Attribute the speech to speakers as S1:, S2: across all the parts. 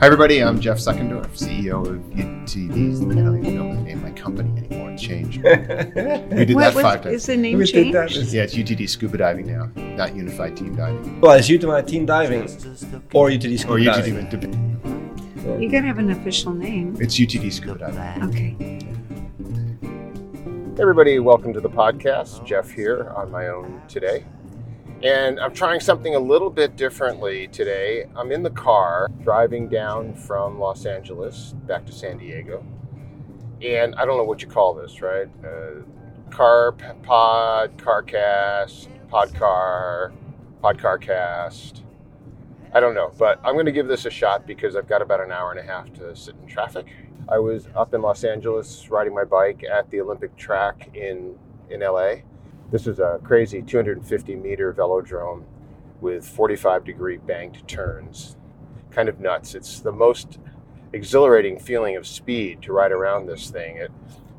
S1: Hi, everybody. I'm Jeff Suckendorf, CEO of UTDs. I don't even know the name of my company anymore. It's changed. We did
S2: What
S1: that
S2: was-
S1: five
S2: Is
S1: times.
S2: the name
S3: We did that.
S2: changed?
S1: Yeah, it's UTD Scuba Diving now, not Unified Team Diving.
S3: Well, it's UTD Team Diving or UTD Scuba
S1: Or
S3: Diving.
S1: UTD.
S2: You gotta have an official name.
S1: It's UTD Scuba Diving.
S2: Okay.
S1: Hey everybody, welcome to the podcast. Jeff here on my own today. And I'm trying something a little bit differently today. I'm in the car driving down from Los Angeles back to San Diego. And I don't know what you call this, right? Uh, car pod, car cast, pod car, pod car cast. I don't know, but I'm going to give this a shot because I've got about an hour and a half to sit in traffic. I was up in Los Angeles riding my bike at the Olympic track in in LA. This is a crazy 250 meter velodrome with 45 degree banked turns. Kind of nuts. It's the most exhilarating feeling of speed to ride around this thing at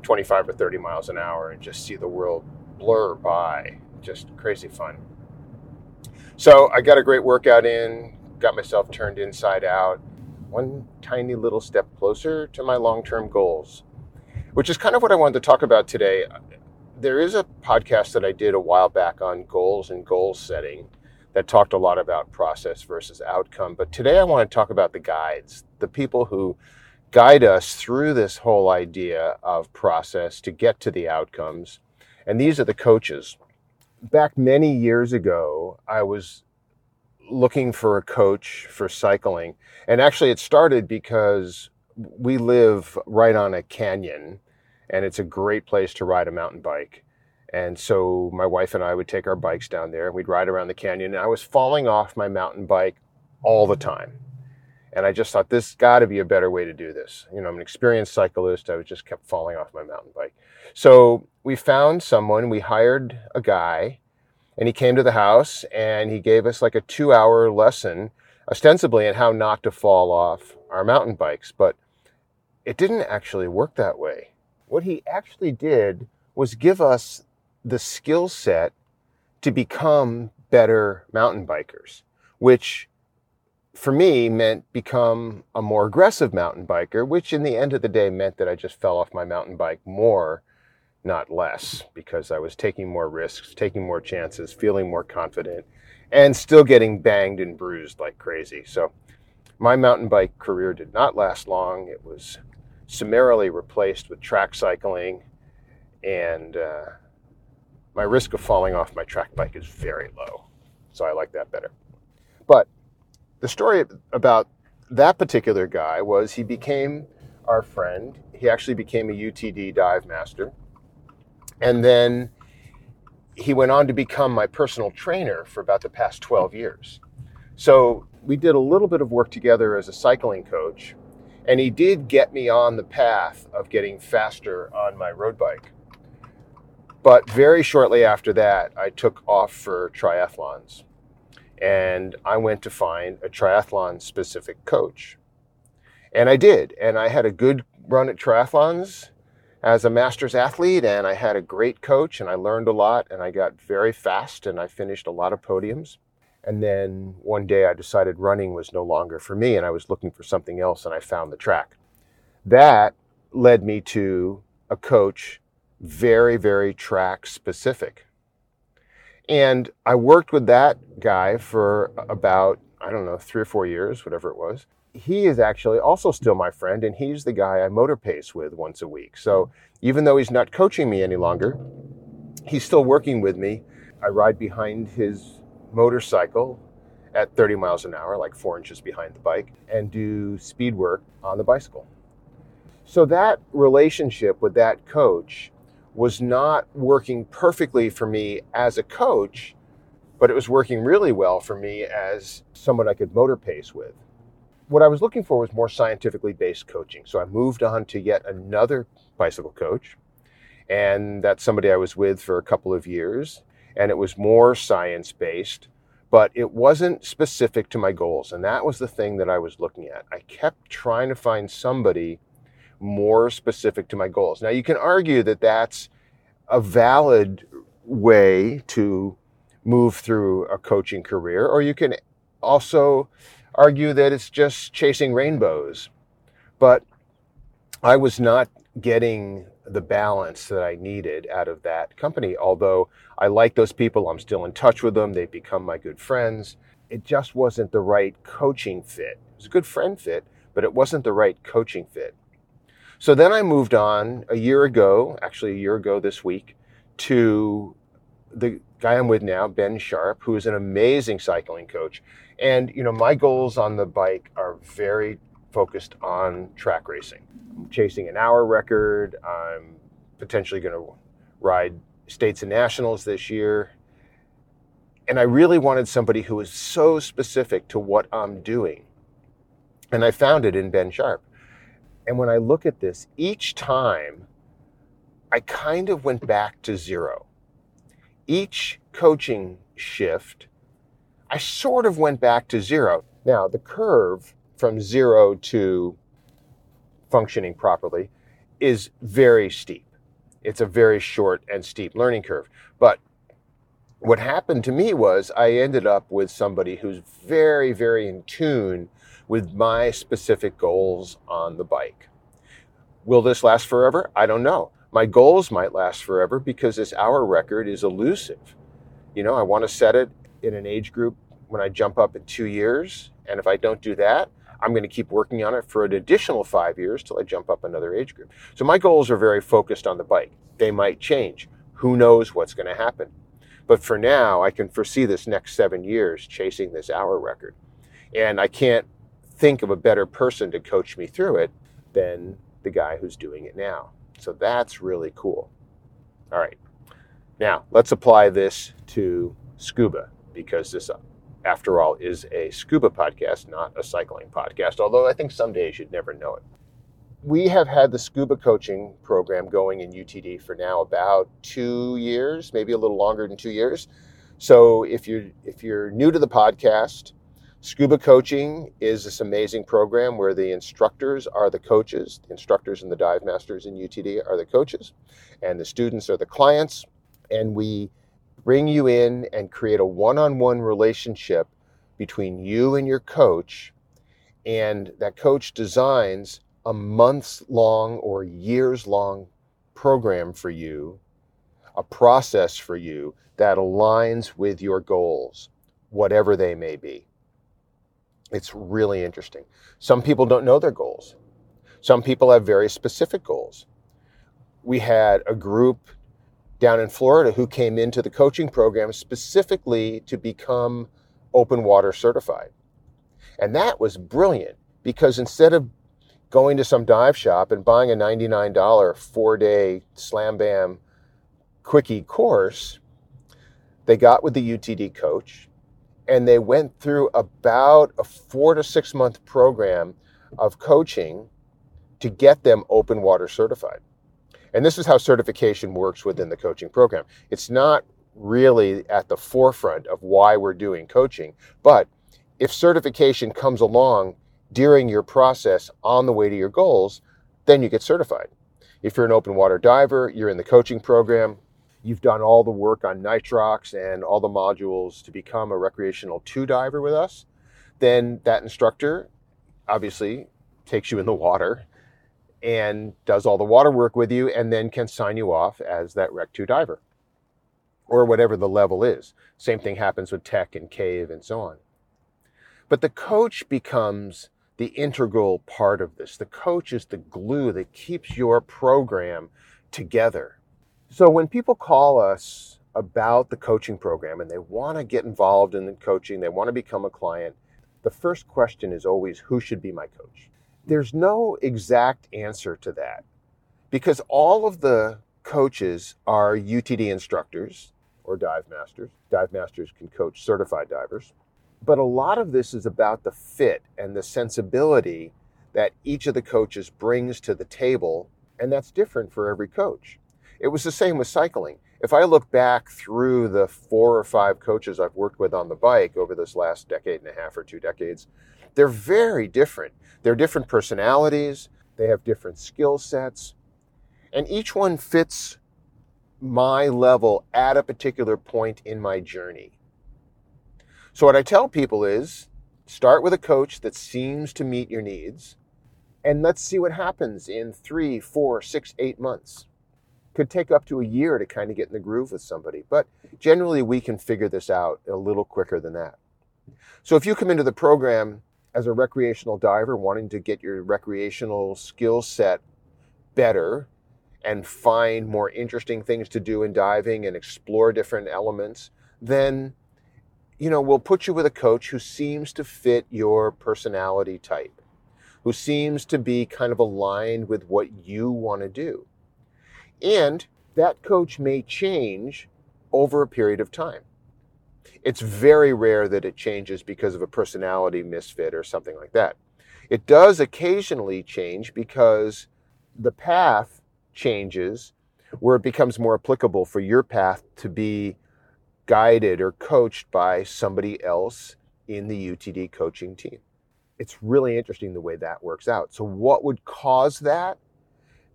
S1: 25 or 30 miles an hour and just see the world blur by. Just crazy fun. So I got a great workout in, got myself turned inside out, one tiny little step closer to my long term goals, which is kind of what I wanted to talk about today. There is a podcast that I did a while back on goals and goal setting that talked a lot about process versus outcome. But today I want to talk about the guides, the people who guide us through this whole idea of process to get to the outcomes. And these are the coaches. Back many years ago, I was looking for a coach for cycling. And actually, it started because we live right on a canyon and it's a great place to ride a mountain bike. And so my wife and I would take our bikes down there and we'd ride around the canyon. And I was falling off my mountain bike all the time. And I just thought this got to be a better way to do this. You know, I'm an experienced cyclist. I was just kept falling off my mountain bike. So we found someone, we hired a guy, and he came to the house and he gave us like a two hour lesson, ostensibly on how not to fall off our mountain bikes. But it didn't actually work that way. What he actually did was give us the skill set to become better mountain bikers, which for me meant become a more aggressive mountain biker, which in the end of the day meant that I just fell off my mountain bike more, not less, because I was taking more risks, taking more chances, feeling more confident, and still getting banged and bruised like crazy. So my mountain bike career did not last long. It was summarily replaced with track cycling, and uh, my risk of falling off my track bike is very low. So I like that better. But the story about that particular guy was he became our friend. He actually became a UTD dive master. And then he went on to become my personal trainer for about the past 12 years. So we did a little bit of work together as a cycling coach, and he did get me on the path of getting faster on my road bike. But very shortly after that, I took off for triathlons and I went to find a triathlon specific coach. And I did. And I had a good run at triathlons as a master's athlete, and I had a great coach, and I learned a lot, and I got very fast, and I finished a lot of podiums. And then one day I decided running was no longer for me, and I was looking for something else, and I found the track. That led me to a coach very, very track specific. And I worked with that guy for about, I don't know, three or four years, whatever it was. He is actually also still my friend, and he's the guy I motor pace with once a week. So even though he's not coaching me any longer, he's still working with me. I ride behind his motorcycle at 30 miles an hour, like four inches behind the bike, and do speed work on the bicycle. So that relationship with that coach was not working perfectly for me as a coach, but it was working really well for me as someone I could motor pace with. What I was looking for was more scientifically based coaching. So I moved on to yet another bicycle coach, and that's somebody I was with for a couple of years, and it was more science based, but it wasn't specific to my goals. And that was the thing that I was looking at. I kept trying to find somebody more specific to my goals. Now, you can argue that that's a valid way to move through a coaching career, or you can also argue that it's just chasing rainbows. But I was not getting the balance that I needed out of that company. Although I like those people, I'm still in touch with them, they've become my good friends. It just wasn't the right coaching fit. It was a good friend fit, but it wasn't the right coaching fit. So then I moved on a year ago, actually a year ago this week, to the guy I'm with now, Ben Sharp, who is an amazing cycling coach. And, you know, my goals on the bike are very focused on track racing. I'm chasing an hour record. I'm potentially going to ride states and nationals this year. And I really wanted somebody who was so specific to what I'm doing. And I found it in Ben Sharp. And when I look at this, each time I kind of went back to zero. Each coaching shift, I sort of went back to zero. Now, the curve from zero to functioning properly is very steep. It's a very short and steep learning curve. But what happened to me was I ended up with somebody who's very, very in tune with my specific goals on the bike. Will this last forever? I don't know. My goals might last forever because this hour record is elusive. You know, I want to set it in an age group when I jump up in two years. And if I don't do that, I'm going to keep working on it for an additional five years till I jump up another age group. So my goals are very focused on the bike. They might change. Who knows what's going to happen? But for now, I can foresee this next seven years chasing this hour record. And I can't think of a better person to coach me through it than the guy who's doing it now. So that's really cool. All right. Now, let's apply this to scuba because this, after all, is a scuba podcast, not a cycling podcast, although I think some days you'd never know it. We have had the scuba coaching program going in UTD for now about two years, maybe a little longer than two years. So if you're if you're new to the podcast, Scuba coaching is this amazing program where the instructors are the coaches. The instructors and the dive masters in UTD are the coaches, and the students are the clients. And we bring you in and create a one on one relationship between you and your coach. And that coach designs a months long or years long program for you, a process for you that aligns with your goals, whatever they may be. It's really interesting. Some people don't know their goals. Some people have very specific goals. We had a group down in Florida who came into the coaching program specifically to become open water certified. And that was brilliant because instead of going to some dive shop and buying a $99 four day slam bam quickie course, they got with the UTD coach and they went through about a four to six month program of coaching to get them open water certified. And this is how certification works within the coaching program. It's not really at the forefront of why we're doing coaching, but if certification comes along during your process on the way to your goals, then you get certified. If you're an open water diver, you're in the coaching program, you've done all the work on nitrox and all the modules to become a recreational two diver with us, then that instructor obviously takes you in the water and does all the water work with you and then can sign you off as that rec 2 diver or whatever the level is. Same thing happens with tech and cave and so on. But the coach becomes the integral part of this. The coach is the glue that keeps your program together. So when people call us about the coaching program and they want to get involved in the coaching, they want to become a client, the first question is always who should be my coach? There's no exact answer to that because all of the coaches are UTD instructors or dive masters. Dive masters can coach certified divers. But a lot of this is about the fit and the sensibility that each of the coaches brings to the table, and that's different for every coach. It was the same with cycling. If I look back through the four or five coaches I've worked with on the bike over this last decade and a half or two decades, they're very different. They're different personalities, they have different skill sets, and each one fits my level at a particular point in my journey. So, what I tell people is Start with a coach that seems to meet your needs, and let's see what happens in three, four, six, eight months. Could take up to a year to kind of get in the groove with somebody, but generally we can figure this out a little quicker than that. So if you come into the program as a recreational diver wanting to get your recreational skill set better and find more interesting things to do in diving and explore different elements, then you know, we'll put you with a coach who seems to fit your personality type, who seems to be kind of aligned with what you want to do. And that coach may change over a period of time. It's very rare that it changes because of a personality misfit or something like that. It does occasionally change because the path changes where it becomes more applicable for your path to be guided or coached by somebody else in the UTD coaching team. It's really interesting the way that works out. So, what would cause that?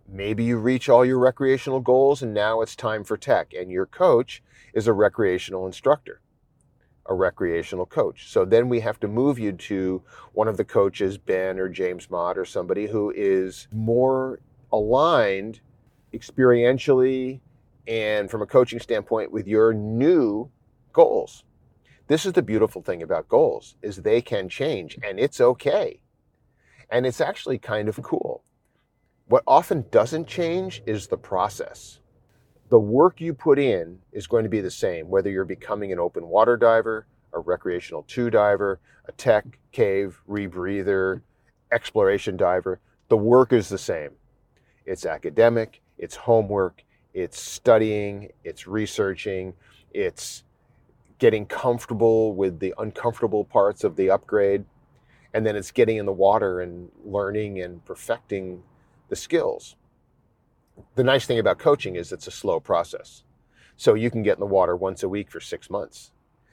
S1: Maybe you reach all your recreational goals and now it's time for tech, and your coach is a recreational instructor, a recreational coach. So then we have to move you to one of the coaches, Ben or James Mott, or somebody who is more aligned experientially and from a coaching standpoint with your new goals. This is the beautiful thing about goals is they can change and it's okay. And it's actually kind of cool. What often doesn't change is the process. The work you put in is going to be the same, whether you're becoming an open water diver, a recreational two diver, a tech, cave, rebreather, exploration diver. The work is the same. It's academic, it's homework, it's studying, it's researching, it's getting comfortable with the uncomfortable parts of the upgrade, and then it's getting in the water and learning and perfecting the skills. The nice thing about coaching is it's a slow process. So you can get in the water once a week for six months.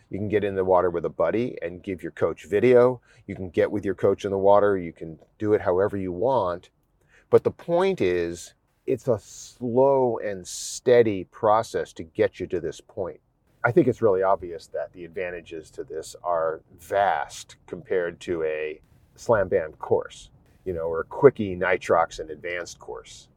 S1: You can get in the water with a buddy and give your coach video. You can get with your coach in the water. You can do it however you want. But the point is, it's a slow and steady process to get you to this point. I think it's really obvious that the advantages to this are vast compared to a slam band course, you know, or a quickie nitrox and advanced course.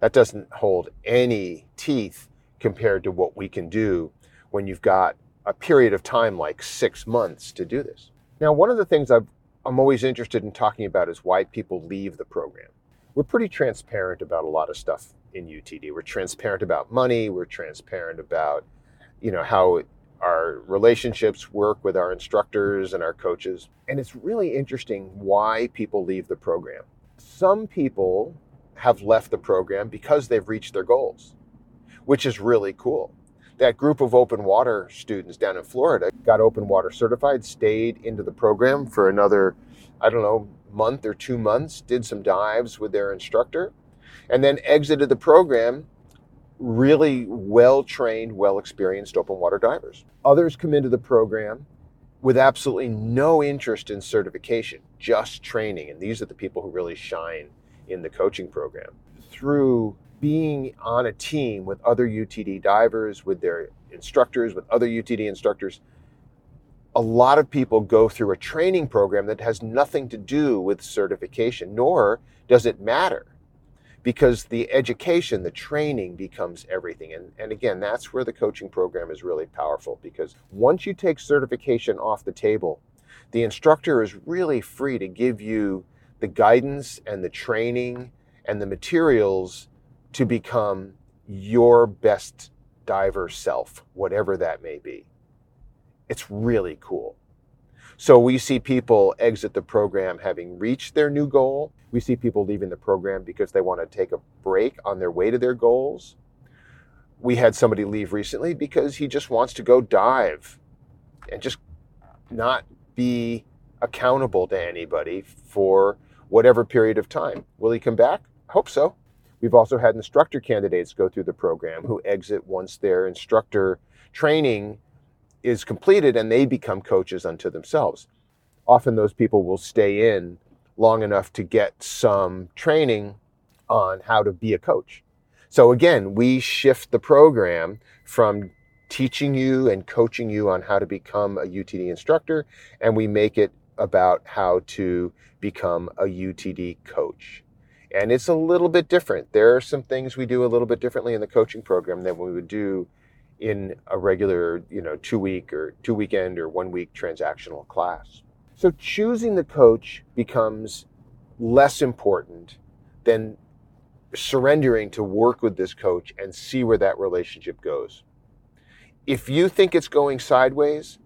S1: That doesn't hold any teeth compared to what we can do when you've got a period of time like six months to do this. Now, one of the things i am always interested in talking about is why people leave the program we're pretty transparent about a lot of stuff in UTD. We're transparent about money. We're transparent about, you know, how our relationships work with our instructors and our coaches. And it's really interesting why people leave the program. Some people have left the program because they've reached their goals, which is really cool. That group of open water students down in Florida got open water certified, stayed into the program for another, I don't know, month or two months, did some dives with their instructor, and then exited the program really well trained, well experienced open water divers. Others come into the program with absolutely no interest in certification, just training. And these are the people who really shine in the coaching program. Through being on a team with other UTD divers, with their instructors, with other UTD instructors, a lot of people go through a training program that has nothing to do with certification, nor does it matter because the education, the training becomes everything. And, and again, that's where the coaching program is really powerful because once you take certification off the table, the instructor is really free to give you the guidance and the training and the materials to become your best diver self, whatever that may be. It's really cool. So we see people exit the program having reached their new goal. We see people leaving the program because they want to take a break on their way to their goals. We had somebody leave recently because he just wants to go dive and just not be accountable to anybody for whatever period of time. Will he come back? Hope so. We've also had instructor candidates go through the program who exit once their instructor training is completed and they become coaches unto themselves. Often those people will stay in long enough to get some training on how to be a coach. So again, we shift the program from teaching you and coaching you on how to become a UTD instructor, and we make it about how to become a UTD coach. And it's a little bit different. There are some things we do a little bit differently in the coaching program than we would do in a regular, you know, two week or two weekend or one week transactional class. So choosing the coach becomes less important than surrendering to work with this coach and see where that relationship goes. If you think it's going sideways,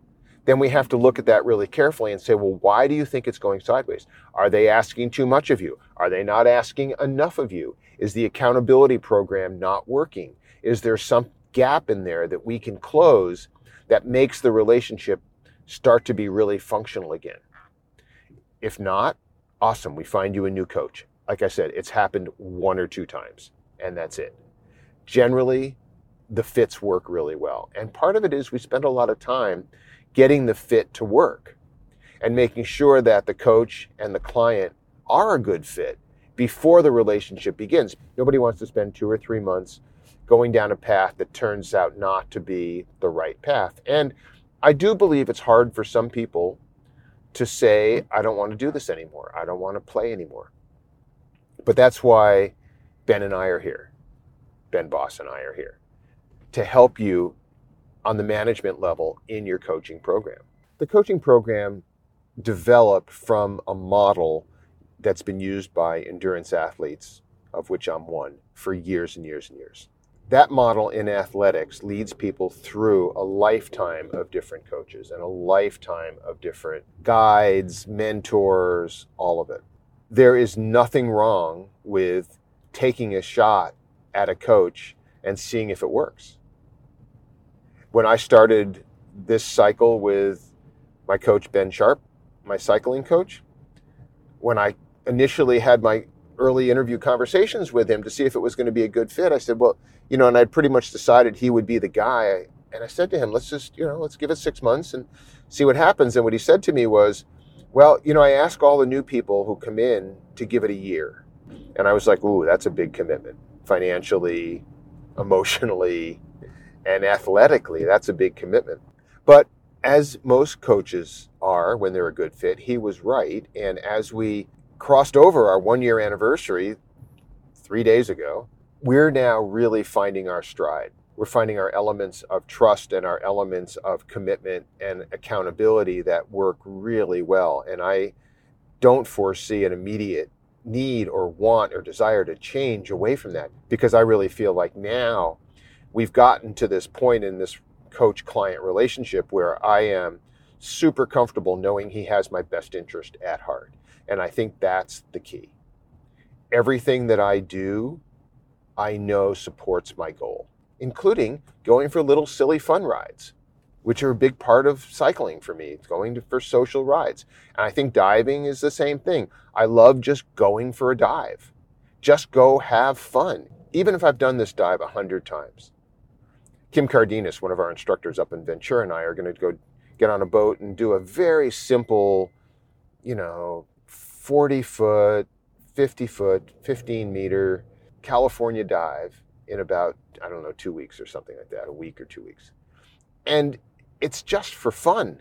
S1: then we have to look at that really carefully and say, well, why do you think it's going sideways? Are they asking too much of you? Are they not asking enough of you? Is the accountability program not working? Is there some gap in there that we can close that makes the relationship start to be really functional again? If not, awesome, we find you a new coach. Like I said, it's happened one or two times, and that's it. Generally, the fits work really well. And part of it is we spend a lot of time getting the fit to work and making sure that the coach and the client are a good fit before the relationship begins. Nobody wants to spend two or three months going down a path that turns out not to be the right path. And I do believe it's hard for some people to say, I don't want to do this anymore. I don't want to play anymore. But that's why Ben and I are here. Ben Boss and I are here to help you on the management level in your coaching program. The coaching program developed from a model that's been used by endurance athletes, of which I'm one, for years and years and years. That model in athletics leads people through a lifetime of different coaches and a lifetime of different guides, mentors, all of it. There is nothing wrong with taking a shot at a coach and seeing if it works when I started this cycle with my coach, Ben Sharp, my cycling coach, when I initially had my early interview conversations with him to see if it was going to be a good fit, I said, well, you know, and I'd pretty much decided he would be the guy. And I said to him, let's just, you know, let's give it six months and see what happens. And what he said to me was, well, you know, I ask all the new people who come in to give it a year. And I was like, ooh, that's a big commitment financially, emotionally, and athletically, that's a big commitment. But as most coaches are when they're a good fit, he was right. And as we crossed over our one year anniversary three days ago, we're now really finding our stride. We're finding our elements of trust and our elements of commitment and accountability that work really well. And I don't foresee an immediate need or want or desire to change away from that because I really feel like now we've gotten to this point in this coach client relationship where I am super comfortable knowing he has my best interest at heart. And I think that's the key. Everything that I do, I know supports my goal, including going for little silly fun rides, which are a big part of cycling for me, going to, for social rides. And I think diving is the same thing. I love just going for a dive. Just go have fun, even if I've done this dive a hundred times. Kim Cardenas, one of our instructors up in Ventura, and I are going to go get on a boat and do a very simple, you know, 40 foot, 50 foot, 15 meter California dive in about, I don't know, two weeks or something like that, a week or two weeks. And it's just for fun.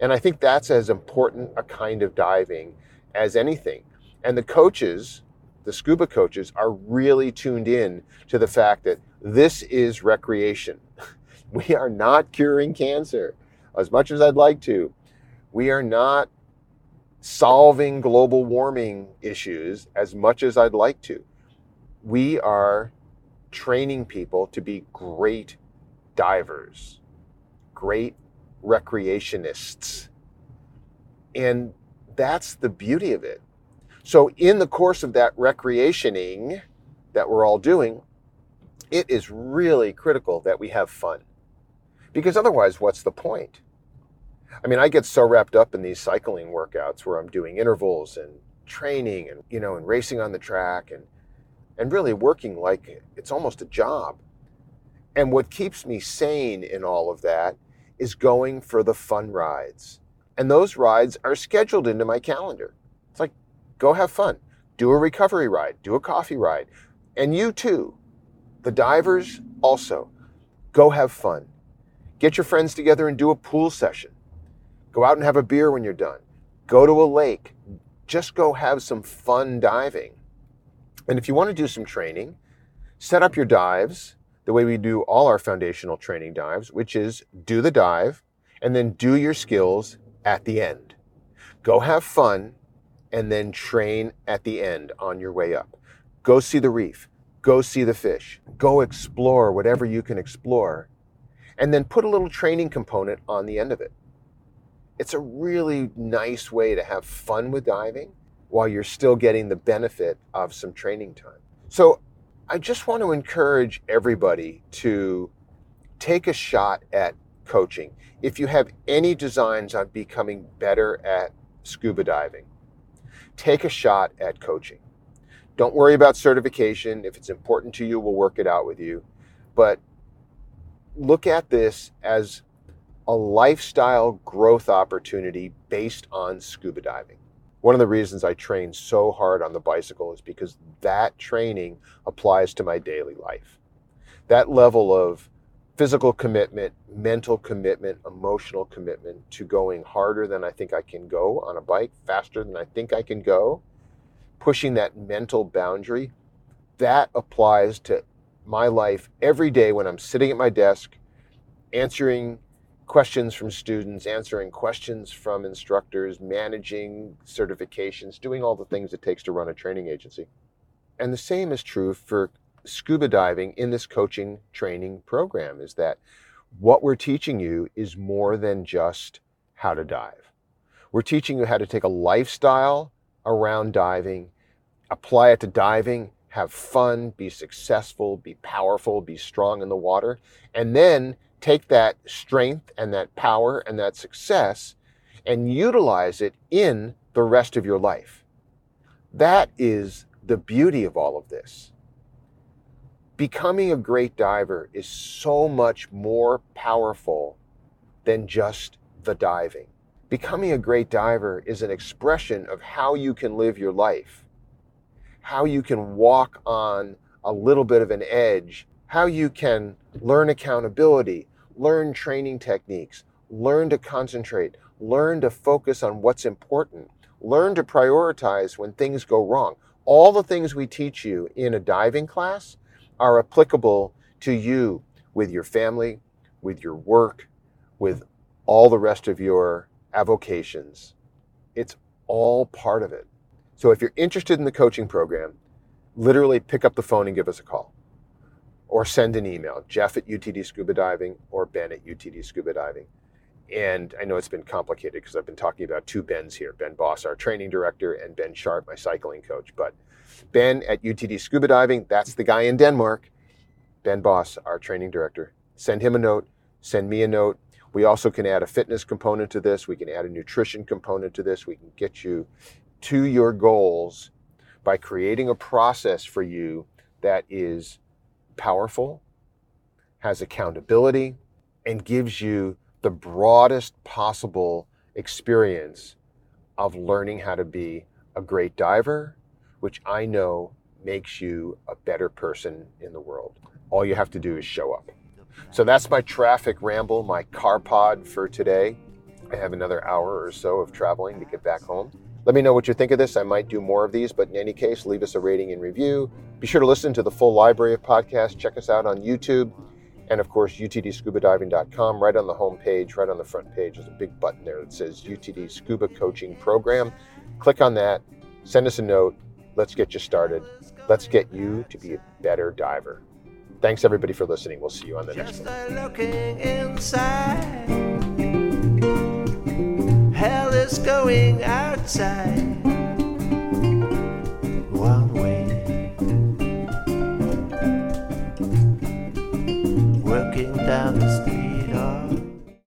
S1: And I think that's as important a kind of diving as anything. And the coaches, the scuba coaches, are really tuned in to the fact that this is recreation. We are not curing cancer as much as I'd like to. We are not solving global warming issues as much as I'd like to. We are training people to be great divers, great recreationists. And that's the beauty of it. So, in the course of that recreationing that we're all doing, it is really critical that we have fun. Because otherwise, what's the point? I mean, I get so wrapped up in these cycling workouts where I'm doing intervals and training and, you know, and racing on the track and, and really working like it's almost a job. And what keeps me sane in all of that is going for the fun rides. And those rides are scheduled into my calendar. Go have fun, do a recovery ride, do a coffee ride. And you too, the divers also go have fun. Get your friends together and do a pool session. Go out and have a beer when you're done. Go to a lake. Just go have some fun diving. And if you want to do some training, set up your dives the way we do all our foundational training dives, which is do the dive and then do your skills at the end. Go have fun and then train at the end on your way up. Go see the reef. Go see the fish. Go explore whatever you can explore. And then put a little training component on the end of it. It's a really nice way to have fun with diving while you're still getting the benefit of some training time. So I just want to encourage everybody to take a shot at coaching. If you have any designs on becoming better at scuba diving, take a shot at coaching. Don't worry about certification. If it's important to you, we'll work it out with you. But look at this as a lifestyle growth opportunity based on scuba diving. One of the reasons I train so hard on the bicycle is because that training applies to my daily life. That level of physical commitment, mental commitment, emotional commitment to going harder than I think I can go on a bike, faster than I think I can go, pushing that mental boundary, that applies to my life every day when I'm sitting at my desk answering questions from students, answering questions from instructors, managing certifications, doing all the things it takes to run a training agency. And the same is true for scuba diving in this coaching training program is that what we're teaching you is more than just how to dive. We're teaching you how to take a lifestyle around diving, apply it to diving, have fun, be successful, be powerful, be strong in the water, and then take that strength and that power and that success and utilize it in the rest of your life. That is the beauty of all of this becoming a great diver is so much more powerful than just the diving. Becoming a great diver is an expression of how you can live your life, how you can walk on a little bit of an edge, how you can learn accountability, learn training techniques, learn to concentrate, learn to focus on what's important, learn to prioritize when things go wrong. All the things we teach you in a diving class are applicable to you with your family, with your work, with all the rest of your avocations. It's all part of it. So if you're interested in the coaching program, literally pick up the phone and give us a call or send an email, Jeff at UTD Scuba Diving or Ben at UTD Scuba Diving. And I know it's been complicated because I've been talking about two Bens here Ben Boss, our training director, and Ben Sharp, my cycling coach. But Ben at UTD Scuba Diving, that's the guy in Denmark. Ben Boss, our training director. Send him a note, send me a note. We also can add a fitness component to this. We can add a nutrition component to this. We can get you to your goals by creating a process for you that is powerful, has accountability, and gives you the broadest possible experience of learning how to be a great diver which I know makes you a better person in the world. All you have to do is show up. So that's my traffic ramble, my car pod for today. I have another hour or so of traveling to get back home. Let me know what you think of this. I might do more of these, but in any case, leave us a rating and review. Be sure to listen to the full library of podcasts. Check us out on YouTube. And of course, UTDScubaDiving.com. Right on the home page, right on the front page, there's a big button there that says UTD Scuba Coaching Program. Click on that, send us a note, Let's get you started. Let's get you to be a better diver. Thanks everybody for listening. We'll see you on the next one. looking inside. Hell is going outside. One way. Working down the street.